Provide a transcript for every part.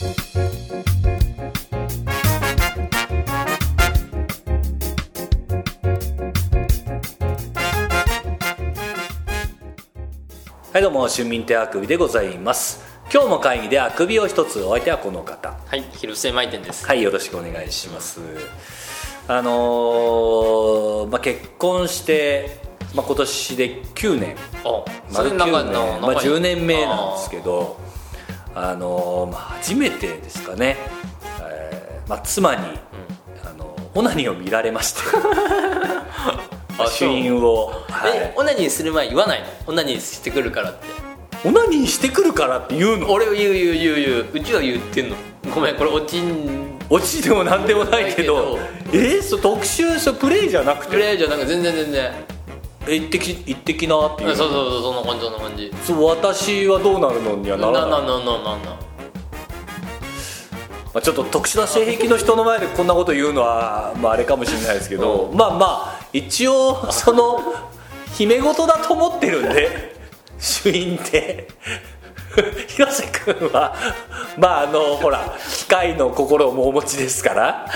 はいどうも春民亭あくびでございます。今日の会議であくびを一つお相手はこの方。はい、広瀬舞店です。はいよろしくお願いします。あのーまあ、結婚して、まあ、今年で9年。あ、丸9それなん年、かまあ、10年目なんですけどあのーまあ、初めてですかね、えーまあ、妻に、あのオナニーを見られまして。あ主因を、はえ、い、オナニーする前言わないの？オナニーしてくるからって。オナニーしてくるからって言うの？俺は言う言う言う言う。うちは言ってんの。ごめん、これ落ちん。落ちてもなんでもないけど。えー、そう特集そうプレイじゃなくて？プレイじゃなんか全然全然。え行ってき行ってきなっていう。そうそうそう、そんな感じそんな感じ。そう私はどうなるのにはならない。なななななな。まあ、ちょっと特殊な性癖の人の前でこんなこと言うのは、まあ、あれかもしれないですけど、まあまあ一応その姫事だと思ってるんで 主因って広瀬君はまああのほら機械の心もお持ちですから。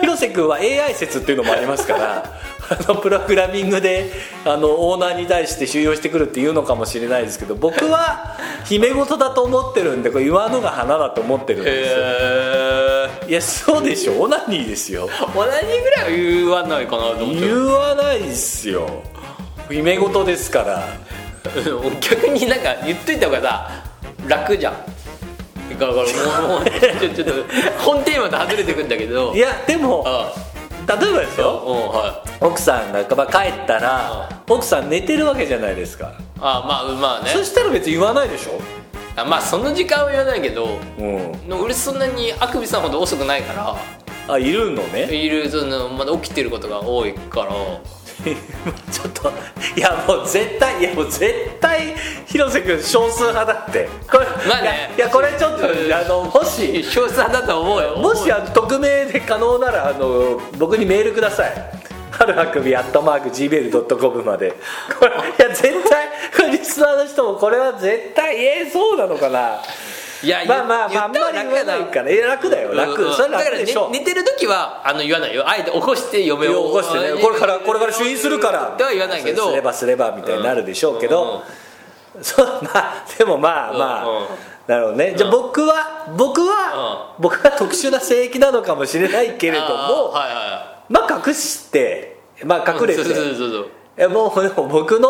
広瀬君は AI 説っていうのもありますからあのプログラミングであのオーナーに対して収容してくるっていうのかもしれないですけど僕は 姫事だと思ってるんでこれ言わぬが花だと思ってるんです。よえー。いやそうでしょ？オナニーですよ。オナニーぐらいは言わないかなと思って。言わないですよ。姫事ですから。うん逆になんか言っといた方がさ楽じゃん。だからもうちょっと本テーマと外れてくんだけど。いやでもあ例えばですあようんはい。奥さんがまあ帰ったら奥さん寝てるわけじゃないですか。あまあまあね。そしたら別に言わないでしょ？あまあその時間は言わないけどうん。俺そんなにあくびさんほど遅くないから。あいるのね。いるそのまだ起きてることが多いから ちょっといやもう絶対いやもう絶対広瀬君少数派だって。これまあね。いやこれちょっとあのもし少数派だと思うよ。もしあの匿名で可能ならあの僕にメールください。春あくびアットマーク Gmail.com まで。これいや絶対 リスナーの人もこれは絶対えー、そうなのかないやまあまあまああんまり言わないからえ楽だよ楽、うんそれだから楽でしょ、ね寝てる時はあの言わないよ。あえて起こして嫁起をこしてね。これからこれから主因するから。とは言わないけど。すればすればみたいになるでしょうけど、そうまあでもまあまあ、うん。うんなるほどね。じゃあ僕は僕は、僕は特殊な性域なのかもしれないけれども、はいはまあ隠してまあい隠れて、もう僕の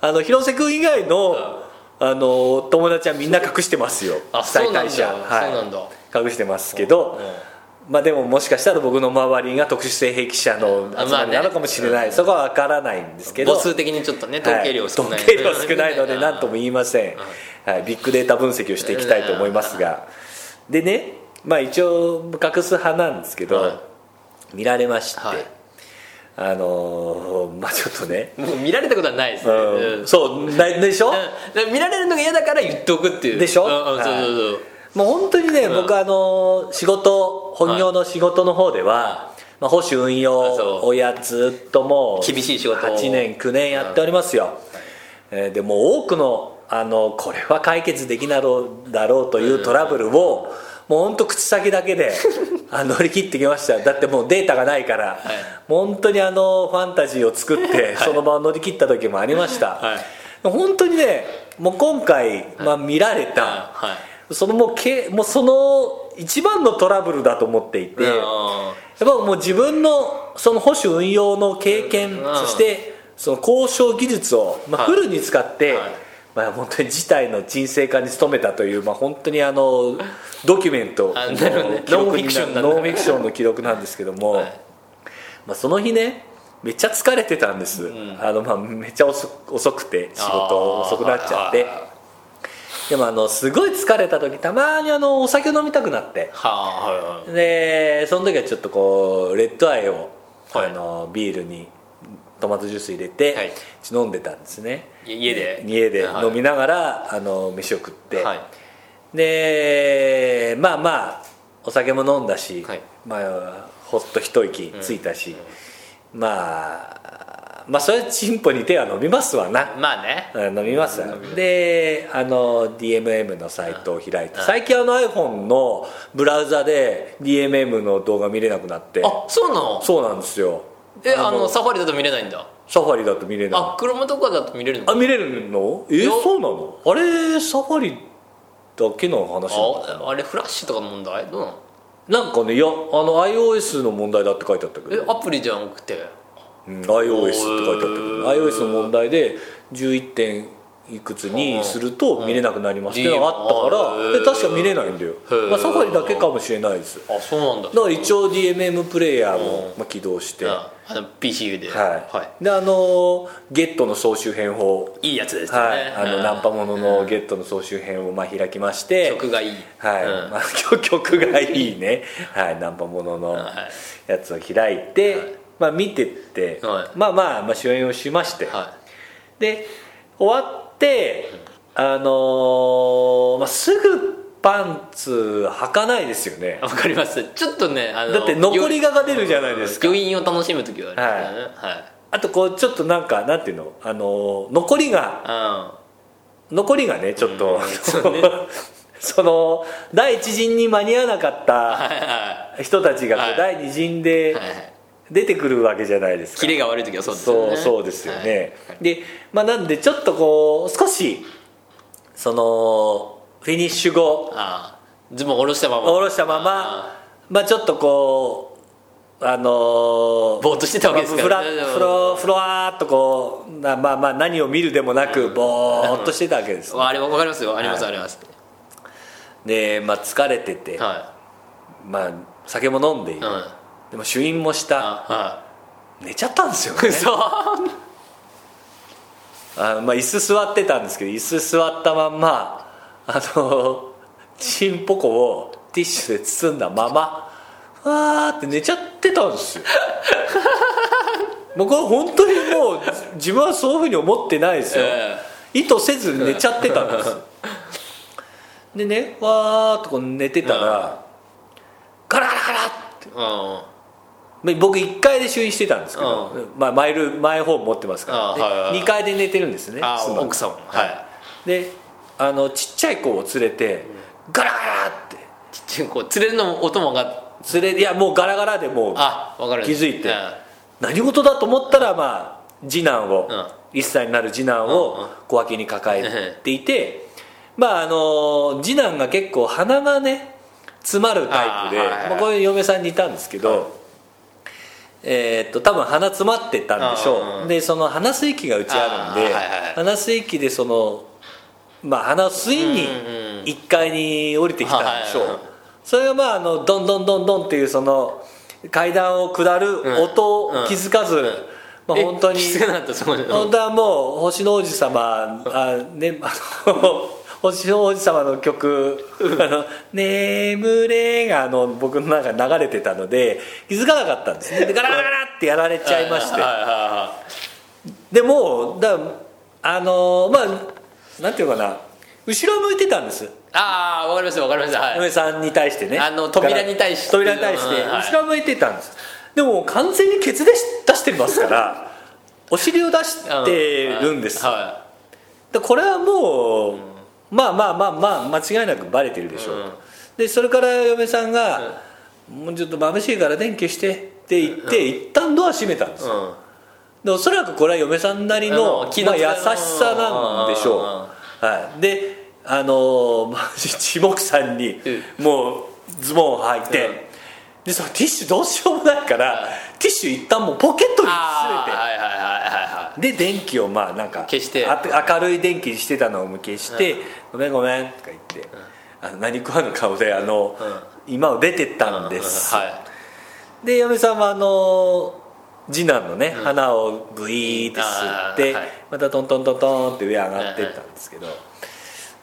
あの広瀬君以外の、あの友達はみんな隠してますよ。再退者。そうなんだ。隠してますけど、まあでももしかしたら僕の周りが特殊性癖者の集まりなのかもしれない、そこは分からないんですけど。母数的にちょっとね統計量少ない、はい統計量少ないので何とも言いません、はい、ビッグデータ分析をしていきたいと思いますが。でねまあ一応隠す派なんですけど、はい。見られまして、はいあのーまあちょっとね、もう見られたことはないですね、うん。うん。そうなでしょ、うん。見られるのが嫌だから言っておくっていう。でしょ？うんうんそうはい。そうそうもう本当にね、うん。僕あの仕事本業の仕事の方では、まあ、保守運あ用そう。をやずっともう厳しい仕事を。8年9年やっておりますよ、えーでもう多くのあのこれは解決できなろうだろうというトラブルを、もう本当口先だけで あ乗り切ってきました。だってもうデータがないから、もう本当にあのファンタジーを作ってその場を乗り切った時もありました、はい。本当にねもう今回、まあ、見られた、はい。そのもうけもうその一番のトラブルだと思っていて、やっぱもう自分のその保守運用の経験、うん。そしてその交渉技術を、まあ、はい。フルに使って、はいまあ、本当に事態の沈静化に努めたという、まあ、本当にあのドキュメントノンフィクションノンフィクションの記録なんですけども、はい。まあ、その日ねめっちゃ疲れてたんです、あのまあめっちゃ遅遅くて仕事遅くなっちゃって。あでもあのすごい疲れた時たまにあのお酒飲みたくなって。でその時はちょっとこうレッドアイを、はい。あのビールにトマトジュース入れて、はい。飲んでたんですね。い家で。家で。はい。飲みながら、あの飯を食って、はい。でまあまあお酒も飲んだし、はい。まあほっと一息ついたし、まあまあそれはチンポに手は伸びますわな。まあね。うん伸びますわ。であの DMM のサイトを開いて最近あの iPhone のブラウザで DMM の動画見れなくなって。あそうなの？そうなんですよえあのサファリだと見れないんだ。サファリだと見れない。あ車とかだと見れるの？あ見れるの？えよそうなの？あれサファリだけの話ああれフラッシュとかの問題？どうなの？なんかねいやあの iOS の問題だって書いてあったけえど、アプリじゃなくて？うん iOS って書いてあったけど。iOS の問題で11点いくつにすると見れなくなりますっていうのがあったからうん。で確か見れないんだよ。まあサファリだけかもしれないです。あそうなんだ。だから一応 DMM プレイヤーもまあ起動して。はああの PC で。い。であのゲットの総集編をいいやつですよはい。ねあのナンパもののゲットの総集編をまあ開きまして。曲がいい。はい、うん。まあ、曲曲がいいね、はい、ナンパもののはい。やつを開いて、はい。まあ、見てって、はい。まあまあ、まあ、主演をしまして、はで終わって、あのーまあ、すぐパンツ履かないですよね。いわかります。ちょっとねあのだって残りがが出るじゃないですか。余韻を楽しむ時はありますよね。はい。あとこうちょっとなんかなんていうの、あのー残りがあ残りがねちょっと、うんそうね。その第一陣に間に合わなかったはいは人たちが第二陣でいはい出てくるわけじゃないですか。キレが悪い時はそうですよね。そうそうですよね、でまあなんでちょっとこう少しそのフィニッシュ後ああズボン下ろしたまま。下ろしたまままあちょっとこうあのーぼーっとしてたわけですからね。フラフロフロワーっとこうなまあまあ何を見るでもなくぼーっとしてたわけです、あれわかりますよ。ありますはい。あります。でまあ疲れてて、はまあ酒も飲んでいる、い。うんでも主飲もした。あ寝ちゃったんですよはいね。嘘。あのまあ椅子座ってたんですけど椅子座ったまんまあのチンポコをティッシュで包んだままわーって寝ちゃってたんですよ。僕は本当にもう自分はそういうふうに思ってないですよ、え意図せず寝ちゃってたんです。でねわーっとこう寝てたらガラガラガラって僕1階で就院してたんですけど、まあ、マイルマイホーム持ってますから、はいはいはい。2階で寝てるんですね奥様はい。であのちっちゃい子を連れてガラガラって。ちっちゃいこう連れるのも音もが連れいやもうガラガラでもう気づいてうん。何事だと思ったらまあ次男を、うん。1歳になる次男を小脇に抱えていて、まああの次男が結構鼻がね詰まるタイプでまあ、こういう嫁さんにいたんですけど、えーっと多分鼻詰まってたんでしょう、うんうんでその鼻吸い器がうちあるんで、はいはい鼻吸い器でそのまあ鼻を吸いにうんうん。1階に降りてきたんでしょう、はいはいはい。それがまああのドンドンドンドンっていうその階段を下る音を気づかず、まあ、え本当に気づかなかったそこで。本当はもう星の王子様あ、ね、あの星の王子様の曲「あの眠れ」があの僕の中で流れてたので気づかなかったんです。ねでガラガラガラってやられちゃいまして。でもうだあのまあなんていうかな。後ろ向いてたんです。いああわかりますわかりますはい。嫁さんに対してね。あの扉に対して。扉に対して後ろ向いてたんです。でも完全にケツで出してますから お尻を出してるんです。はでこれはもう、まあまあまあまあ間違いなくバレてるでしょう、うん。でそれから嫁さんが「もうちょっと眩しいから電気消して」って言って、一旦ドア閉めたんですよ、でおそらくこれは嫁さんなりの、まあ、優しさなんでしょう、はい、であのーまあ一目散にもうズボンを履いて、うん。でそのティッシュどうしようもないから、ティッシュ一旦もうポケットに詰めて。ああはいはいはいはいはいで電気をまあなんか消して。あ明るい電気にしてたのを消して「ごめんごめん」とか言って、あの何食わぬ顔であの、今を出てったんです、はい。で嫁さんはあの次男のね、花をグイーって吸って、またトントントントンって上上がってったんですけど、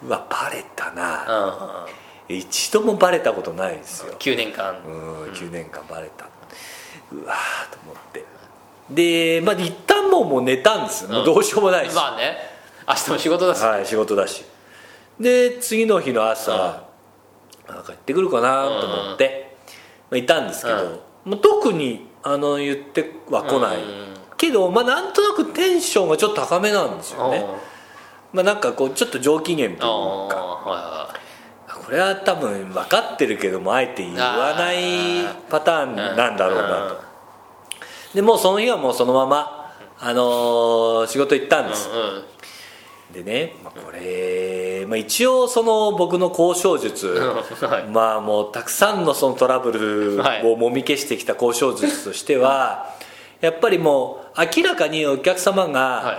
うわバレたな、うん。一度もバレたことないですよ。9年間。うん9年間バレたうわーと思って。でまあ一旦もうもう寝たんですよ、もうどうしようもないし、まあね。明日も仕事だし。はい仕事だし。で次の日の朝、なん。か行ってくるかなと思って、まあ、いたんですけど、もう特にあの言っては来ない、うん。けど、まあ、なんとなくテンションがちょっと高めなんですよね、まあ、なんかこうちょっと上機嫌というか。はこれは多分分かってるけどもあえて言わないパターンなんだろうなとでもうその日はもうそのまま、あのー仕事行ったんです、でね、まあ、これ、まあ、一応その僕の交渉術、はい。まあもうたくさんのそのトラブルはい。をもみ消してきた交渉術としては、やっぱりもう明らかにお客様が、はい。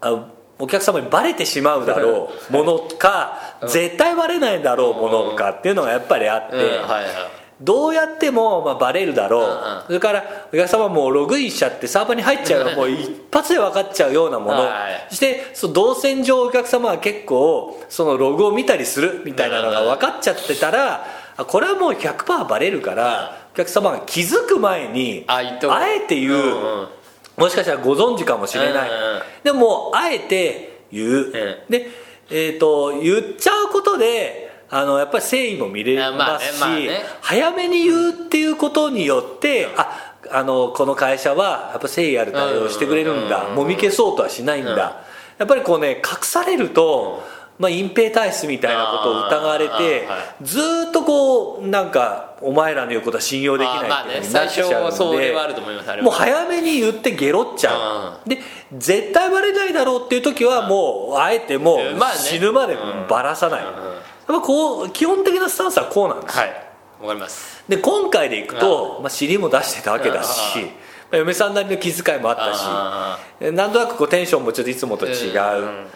あお客様にバレてしまうだろう ものか、絶対バレないだろうものかっていうのがやっぱりあって、うん。はいはいどうやってもまあバレるだろう、うんうん。それからお客様もログインしちゃってサーバーに入っちゃうもう一発で分かっちゃうようなもの、はいそしてその動線上お客様は結構そのログを見たりするみたいなのが分かっちゃってたらあこれはもう100%バレるからお客様が気づく前にあえて言う、うんうんもしかしたらご存知かもしれない、うんうんでもあえて言う、で、えー、と言っちゃうことであのやっぱり誠意も見れますし、あまあねまあね。早めに言うっていうことによって、ああのこの会社はやっぱ誠意ある対応をしてくれるんだ、うん。もみ消そうとはしないんだ、うん。やっぱりこうね隠されると、まあ、隠蔽体質みたいなことを疑われて、はずーっとこうなんかお前らの言うことは信用できないっていうになっちゃうんで、最初それはあると思いますあれは。もう早めに言ってゲロっちゃう、で絶対バレないだろうっていう時はもうあえてもう死ぬまでバラさない、やっぱこう基本的なスタンスはこうなんです、はい。わかります。で今回でいくと、まあ、尻も出してたわけだし、嫁さんなりの気遣いもあったしあなんとなくこうテンションもちょっといつもと違う、うん。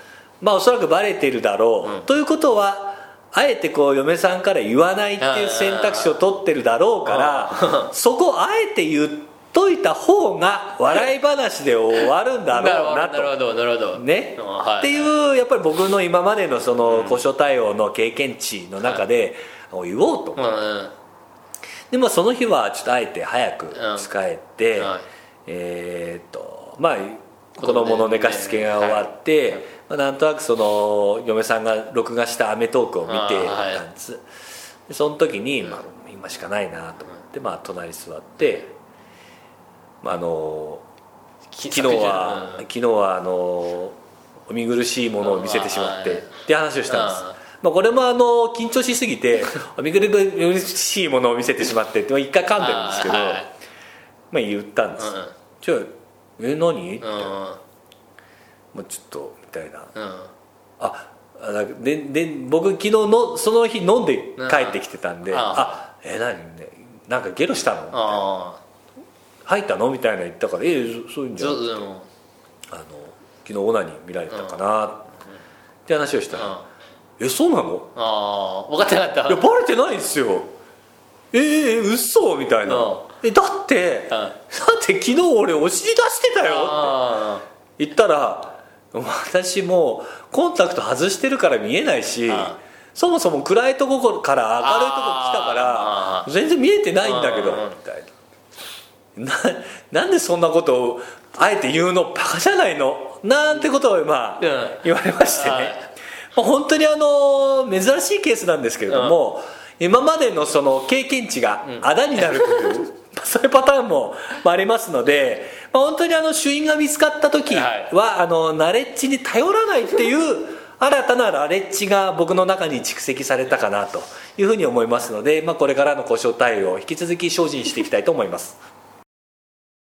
まあおそらくバレてるだろう、ということはあえてこう嫁さんから言わないっていう選択肢を取ってるだろうからそこをあえて言っといた方が笑い話で終わるんだろうなと。なるほどなるほどね、うんはい。っていうやっぱり僕の今までのその交渉対応の経験値の中で、言おうと。うんうん。でまあその日はちょっとあえて早く使えて、はい。えーっとまあ子供の寝かしつけが終わって、まあ、なんとなくその嫁さんが録画した『アメトーク』を見てたんです、でその時に、まあ、今しかないなと思って、まあ、隣に座って、まあ、あの昨日は、昨日はあのお見苦しいものを見せてしまってうん。って話をしたんです。うん。まあ、これもあの緊張しすぎてお見苦しいものを見せてしまってって一回噛んでるんですけど、はい。まあ、言ったんです、うん。じゃあえ何?」って、うんもうちょっとみたいな。うん。あでで僕昨日のその日飲んで帰ってきてたんで「うん。あえ何？ねなんかゲロしたの？あ入ったの?」みたいな言ったから「ええそそういうんあじゃんあの昨日オナニー見られたかな」って話をしたらうん「えそうなの？ああ分かってなかった。いやバレてないんですよ。ええ嘘？みたいな、うん。えだって、だって昨日俺お尻出してたよ。あ言ったら私もうコンタクト外してるから見えないしあそもそも暗いとこから明るいとこ来たからあ全然見えてないんだけどうん。みたいなななんでそんなことをあえて言うの？バカじゃないの？なんてことをまあうん言われましてね、はい。まあ、本当にあの珍しいケースなんですけれども、今までのその経験値があだになるという、そういうパターンもまあありますので、まあ、本当にあの主因が見つかった時は、あのナレッジに頼らないっていう新たなナレッジが僕の中に蓄積されたかなというふうに思いますので、まあ、これからの交渉対応を引き続き精進していきたいと思います。